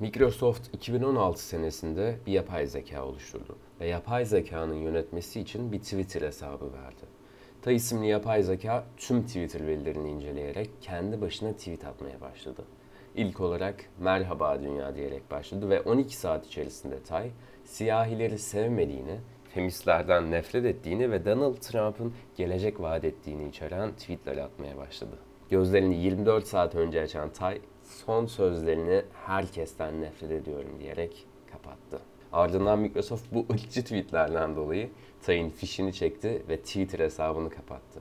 Microsoft 2016 senesinde bir yapay zeka oluşturdu ve yapay zekanın yönetmesi için bir Twitter hesabı verdi. Ta isimli yapay zeka tüm Twitter verilerini inceleyerek kendi başına tweet atmaya başladı. İlk olarak merhaba dünya diyerek başladı ve 12 saat içerisinde Tay siyahileri sevmediğini, feministlerden nefret ettiğini ve Donald Trump'ın gelecek vaat ettiğini içeren tweetler atmaya başladı. Gözlerini 24 saat önce açan Tay son sözlerini herkesten nefret ediyorum diyerek kapattı. Ardından Microsoft bu ırkçı tweetlerden dolayı Tay'ın fişini çekti ve Twitter hesabını kapattı.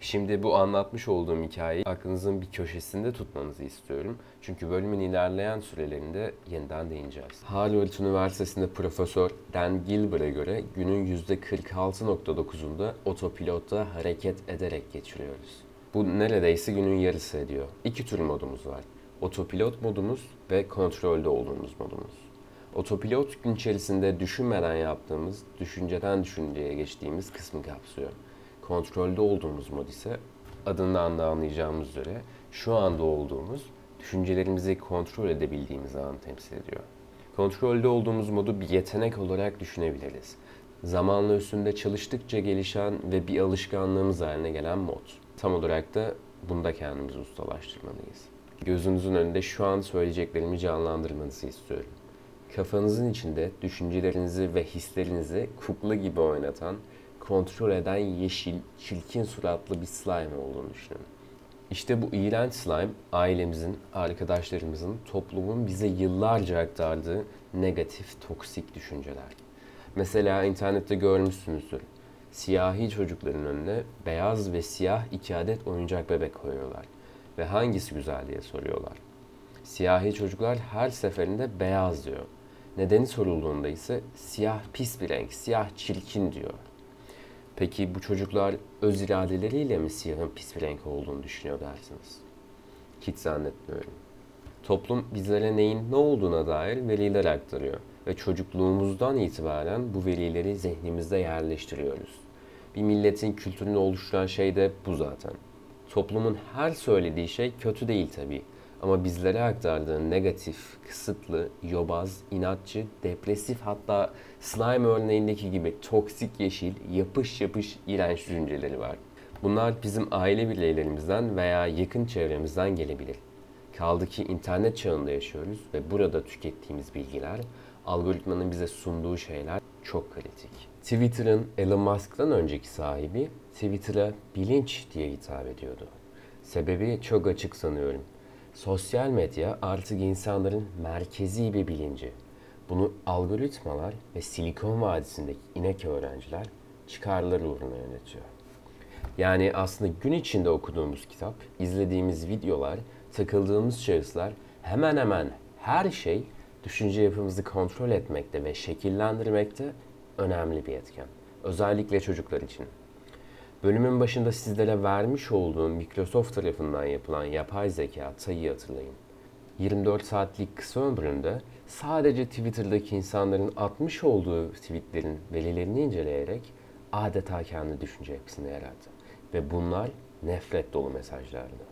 Şimdi bu anlatmış olduğum hikayeyi aklınızın bir köşesinde tutmanızı istiyorum. Çünkü bölümün ilerleyen sürelerinde yeniden değineceğiz. Harvard Üniversitesi'nde Profesör Dan Gilbert'e göre günün %46.9'unda otopilotta hareket ederek geçiriyoruz. Bu neredeyse günün yarısı ediyor. İki tür modumuz var. Otopilot modumuz ve kontrolde olduğumuz modumuz. Otopilot gün içerisinde düşünmeden yaptığımız, düşünceden düşünceye geçtiğimiz kısmı kapsıyor. Kontrolde olduğumuz mod ise adından da anlayacağımız üzere şu anda olduğumuz, düşüncelerimizi kontrol edebildiğimiz anı temsil ediyor. Kontrolde olduğumuz modu bir yetenek olarak düşünebiliriz. Zamanla üstünde çalıştıkça gelişen ve bir alışkanlığımız haline gelen mod. Tam olarak da bunda kendimizi ustalaştırmalıyız. Gözünüzün önünde şu an söyleyeceklerimi canlandırmanızı istiyorum. Kafanızın içinde düşüncelerinizi ve hislerinizi kukla gibi oynatan, kontrol eden yeşil, çirkin suratlı bir slime olduğunu düşünün. İşte bu iğrenç slime ailemizin, arkadaşlarımızın, toplumun bize yıllarca aktardığı negatif, toksik düşünceler. Mesela internette görmüşsünüzdür. Siyahi çocukların önüne beyaz ve siyah iki adet oyuncak bebek koyuyorlar. Ve hangisi güzel diye soruyorlar. Siyahi çocuklar her seferinde beyaz diyor. Nedeni sorulduğunda ise siyah pis bir renk, siyah çirkin diyor. Peki bu çocuklar öz iradeleriyle mi siyahın pis bir renk olduğunu düşünüyor dersiniz? Hiç zannetmiyorum. Toplum bizlere neyin ne olduğuna dair veriler aktarıyor ve çocukluğumuzdan itibaren bu verileri zihnimizde yerleştiriyoruz. Bir milletin kültürünü oluşturan şey de bu zaten. Toplumun her söylediği şey kötü değil tabii. Ama bizlere aktardığı negatif, kısıtlı, yobaz, inatçı, depresif hatta slime örneğindeki gibi toksik yeşil, yapış yapış iğrenç düşünceleri var. Bunlar bizim aile bireylerimizden veya yakın çevremizden gelebilir. Kaldı ki internet çağında yaşıyoruz ve burada tükettiğimiz bilgiler, algoritmanın bize sunduğu şeyler çok kritik. Twitter'ın Elon Musk'tan önceki sahibi Twitter'a bilinç diye hitap ediyordu. Sebebi çok açık sanıyorum. Sosyal medya artık insanların merkezi bir bilinci. Bunu algoritmalar ve Silikon Vadisi'ndeki inek öğrenciler çıkarları uğruna yönetiyor. Yani aslında gün içinde okuduğumuz kitap, izlediğimiz videolar, takıldığımız şahıslar hemen hemen her şey düşünce yapımızı kontrol etmekte ve şekillendirmekte önemli bir etken. Özellikle çocuklar için. Bölümün başında sizlere vermiş olduğum Microsoft tarafından yapılan yapay zeka TAI'yi hatırlayın. 24 saatlik kısa ömründe sadece Twitter'daki insanların atmış olduğu tweetlerin verilerini inceleyerek adeta kendi düşünce yapısını yarattı. Ve bunlar nefret dolu mesajlardı.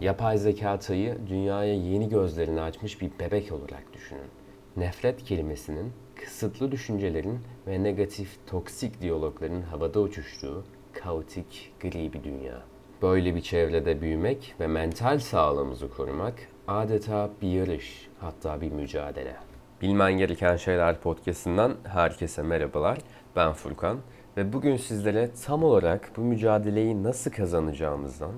Yapay zeka TAI'yi dünyaya yeni gözlerini açmış bir bebek olarak düşünün. Nefret kelimesinin kısıtlı düşüncelerin ve negatif, toksik diyalogların havada uçuştuğu kaotik, gri bir dünya. Böyle bir çevrede büyümek ve mental sağlığımızı korumak adeta bir yarış, hatta bir mücadele. Bilmen gereken şeyler podcast'inden herkese merhabalar. Ben Furkan ve bugün sizlere tam olarak bu mücadeleyi nasıl kazanacağımızdan,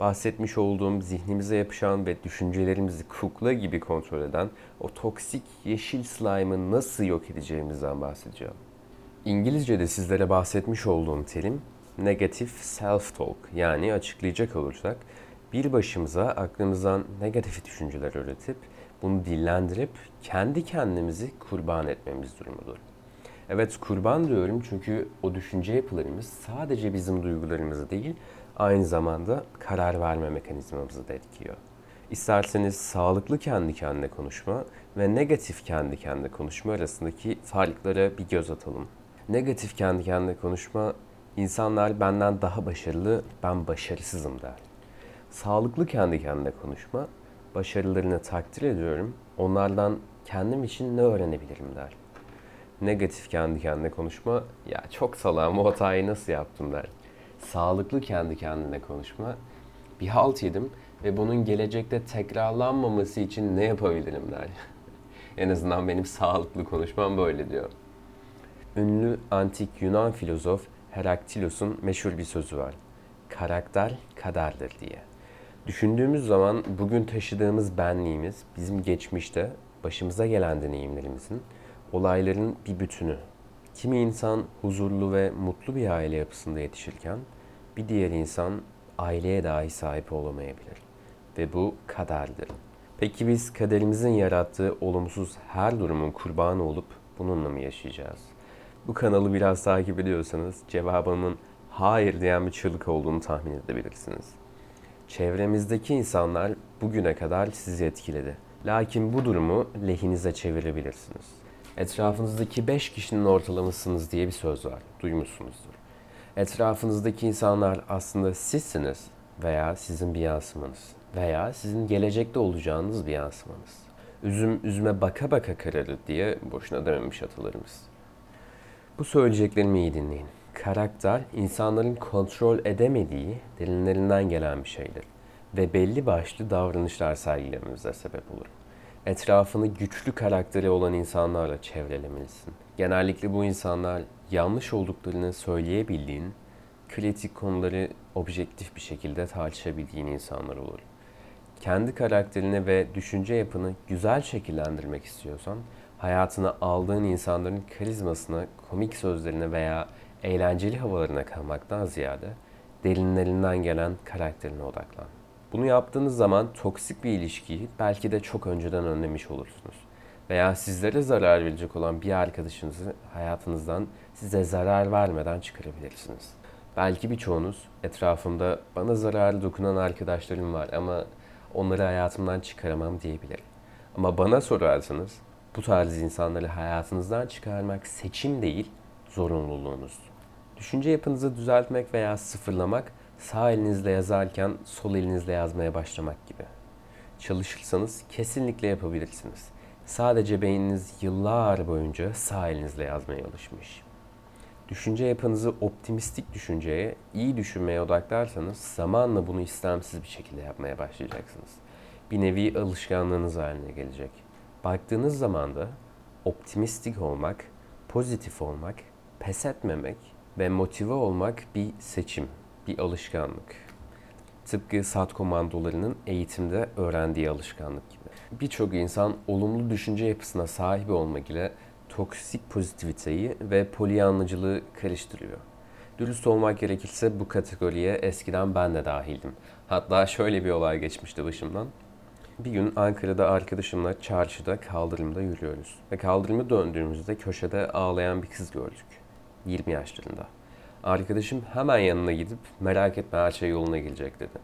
bahsetmiş olduğum zihnimize yapışan ve düşüncelerimizi kukla gibi kontrol eden o toksik yeşil slime'ı nasıl yok edeceğimizden bahsedeceğim. İngilizce'de sizlere bahsetmiş olduğum terim negatif self-talk yani açıklayacak olursak bir başımıza aklımızdan negatif düşünceler üretip bunu dillendirip kendi kendimizi kurban etmemiz durumudur. Evet kurban diyorum çünkü o düşünce yapılarımız sadece bizim duygularımızı değil aynı zamanda karar verme mekanizmamızı da etkiliyor. İsterseniz sağlıklı kendi kendine konuşma ve negatif kendi kendine konuşma arasındaki farklara bir göz atalım. Negatif kendi kendine konuşma İnsanlar benden daha başarılı, ben başarısızım der. Sağlıklı kendi kendine konuşma, başarılarını takdir ediyorum, onlardan kendim için ne öğrenebilirim der. Negatif kendi kendine konuşma, ya çok salağım o hatayı nasıl yaptım der. Sağlıklı kendi kendine konuşma, bir halt yedim ve bunun gelecekte tekrarlanmaması için ne yapabilirim der. en azından benim sağlıklı konuşmam böyle diyor. Ünlü antik Yunan filozof Heraktilos'un meşhur bir sözü var. Karakter kaderdir diye. Düşündüğümüz zaman bugün taşıdığımız benliğimiz bizim geçmişte başımıza gelen deneyimlerimizin, olayların bir bütünü. Kimi insan huzurlu ve mutlu bir aile yapısında yetişirken bir diğer insan aileye dahi sahip olamayabilir. Ve bu kaderdir. Peki biz kaderimizin yarattığı olumsuz her durumun kurbanı olup bununla mı yaşayacağız? Bu kanalı biraz takip ediyorsanız cevabımın hayır diyen bir çığlık olduğunu tahmin edebilirsiniz. Çevremizdeki insanlar bugüne kadar sizi etkiledi. Lakin bu durumu lehinize çevirebilirsiniz. Etrafınızdaki 5 kişinin ortalamasınız diye bir söz var. Duymuşsunuzdur. Etrafınızdaki insanlar aslında sizsiniz veya sizin bir yansımanız veya sizin gelecekte olacağınız bir yansımanız. Üzüm üzüme baka baka kararır diye boşuna dememiş atalarımız. Bu söyleyeceklerimi iyi dinleyin. Karakter, insanların kontrol edemediği, derinlerinden gelen bir şeydir. Ve belli başlı davranışlar sergilememize sebep olur. Etrafını güçlü karakteri olan insanlarla çevrelemelisin. Genellikle bu insanlar yanlış olduklarını söyleyebildiğin, kritik konuları objektif bir şekilde tartışabildiğin insanlar olur. Kendi karakterini ve düşünce yapını güzel şekillendirmek istiyorsan, hayatına aldığın insanların karizmasına, komik sözlerine veya eğlenceli havalarına kalmaktan ziyade derinlerinden gelen karakterine odaklan. Bunu yaptığınız zaman toksik bir ilişkiyi belki de çok önceden önlemiş olursunuz. Veya sizlere zarar verecek olan bir arkadaşınızı hayatınızdan size zarar vermeden çıkarabilirsiniz. Belki birçoğunuz etrafımda bana zararı dokunan arkadaşlarım var ama onları hayatımdan çıkaramam diyebilir. Ama bana sorarsanız bu tarz insanları hayatınızdan çıkarmak seçim değil, zorunluluğunuz. Düşünce yapınızı düzeltmek veya sıfırlamak sağ elinizle yazarken sol elinizle yazmaya başlamak gibi. Çalışırsanız kesinlikle yapabilirsiniz. Sadece beyniniz yıllar boyunca sağ elinizle yazmaya alışmış. Düşünce yapınızı optimistik düşünceye, iyi düşünmeye odaklarsanız zamanla bunu istemsiz bir şekilde yapmaya başlayacaksınız. Bir nevi alışkanlığınız haline gelecek. Baktığınız zaman da optimistik olmak, pozitif olmak, pes etmemek ve motive olmak bir seçim, bir alışkanlık. Tıpkı SAT komandolarının eğitimde öğrendiği alışkanlık gibi. Birçok insan olumlu düşünce yapısına sahip olmak ile toksik pozitiviteyi ve polyanlıcılığı karıştırıyor. Dürüst olmak gerekirse bu kategoriye eskiden ben de dahildim. Hatta şöyle bir olay geçmişti başımdan. Bir gün Ankara'da arkadaşımla çarşıda kaldırımda yürüyoruz. Ve kaldırımı döndüğümüzde köşede ağlayan bir kız gördük. 20 yaşlarında. Arkadaşım hemen yanına gidip merak etme her şey yoluna gelecek dedi.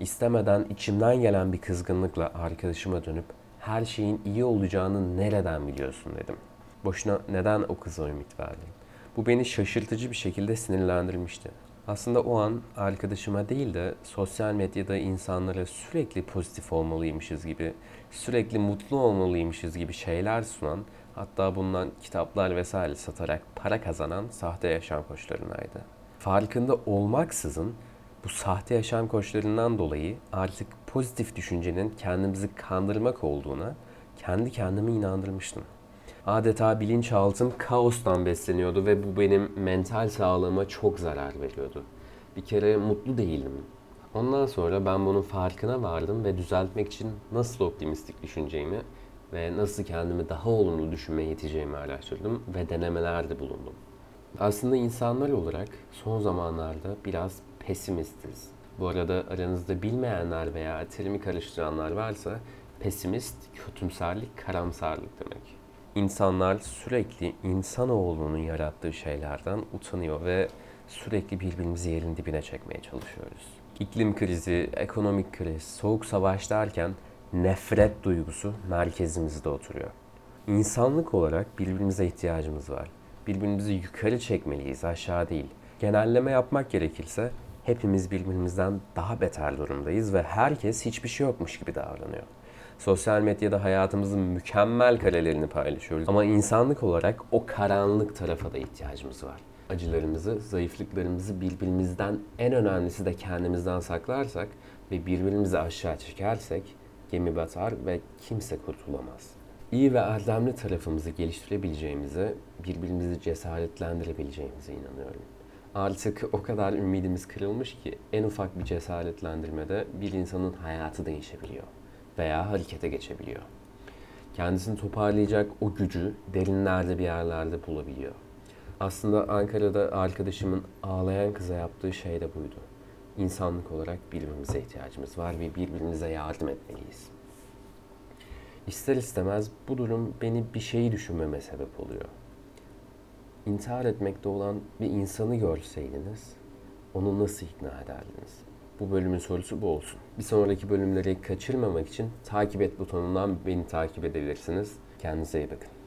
İstemeden içimden gelen bir kızgınlıkla arkadaşıma dönüp her şeyin iyi olacağını nereden biliyorsun dedim. Boşuna neden o kıza ümit verdin? Bu beni şaşırtıcı bir şekilde sinirlendirmişti. Aslında o an arkadaşıma değil de sosyal medyada insanlara sürekli pozitif olmalıymışız gibi, sürekli mutlu olmalıymışız gibi şeyler sunan, hatta bundan kitaplar vesaire satarak para kazanan sahte yaşam koçlarınaydı. Farkında olmaksızın bu sahte yaşam koçlarından dolayı artık pozitif düşüncenin kendimizi kandırmak olduğuna kendi kendime inandırmıştım. Adeta bilinçaltım kaostan besleniyordu ve bu benim mental sağlığıma çok zarar veriyordu. Bir kere mutlu değildim. Ondan sonra ben bunun farkına vardım ve düzeltmek için nasıl optimistik düşüneceğimi ve nasıl kendimi daha olumlu düşünmeye yeteceğimi araştırdım ve denemelerde bulundum. Aslında insanlar olarak son zamanlarda biraz pesimistiz. Bu arada aranızda bilmeyenler veya terimi karıştıranlar varsa pesimist, kötümserlik, karamsarlık demek. İnsanlar sürekli insanoğlunun yarattığı şeylerden utanıyor ve sürekli birbirimizi yerin dibine çekmeye çalışıyoruz. İklim krizi, ekonomik kriz, soğuk savaş derken nefret duygusu merkezimizde oturuyor. İnsanlık olarak birbirimize ihtiyacımız var. Birbirimizi yukarı çekmeliyiz, aşağı değil. Genelleme yapmak gerekirse hepimiz birbirimizden daha beter durumdayız ve herkes hiçbir şey yokmuş gibi davranıyor. Sosyal medyada hayatımızın mükemmel karelerini paylaşıyoruz. Ama insanlık olarak o karanlık tarafa da ihtiyacımız var. Acılarımızı, zayıflıklarımızı birbirimizden, en önemlisi de kendimizden saklarsak ve birbirimizi aşağı çekersek gemi batar ve kimse kurtulamaz. İyi ve erdemli tarafımızı geliştirebileceğimize, birbirimizi cesaretlendirebileceğimize inanıyorum. Artık o kadar ümidimiz kırılmış ki en ufak bir cesaretlendirmede bir insanın hayatı değişebiliyor veya harekete geçebiliyor. Kendisini toparlayacak o gücü derinlerde bir yerlerde bulabiliyor. Aslında Ankara'da arkadaşımın ağlayan kıza yaptığı şey de buydu. İnsanlık olarak birbirimize ihtiyacımız var ve birbirimize yardım etmeliyiz. İster istemez bu durum beni bir şeyi düşünmeme sebep oluyor. İntihar etmekte olan bir insanı görseydiniz, onu nasıl ikna ederdiniz? Bu bölümün sorusu bu olsun. Bir sonraki bölümleri kaçırmamak için takip et butonundan beni takip edebilirsiniz. Kendinize iyi bakın.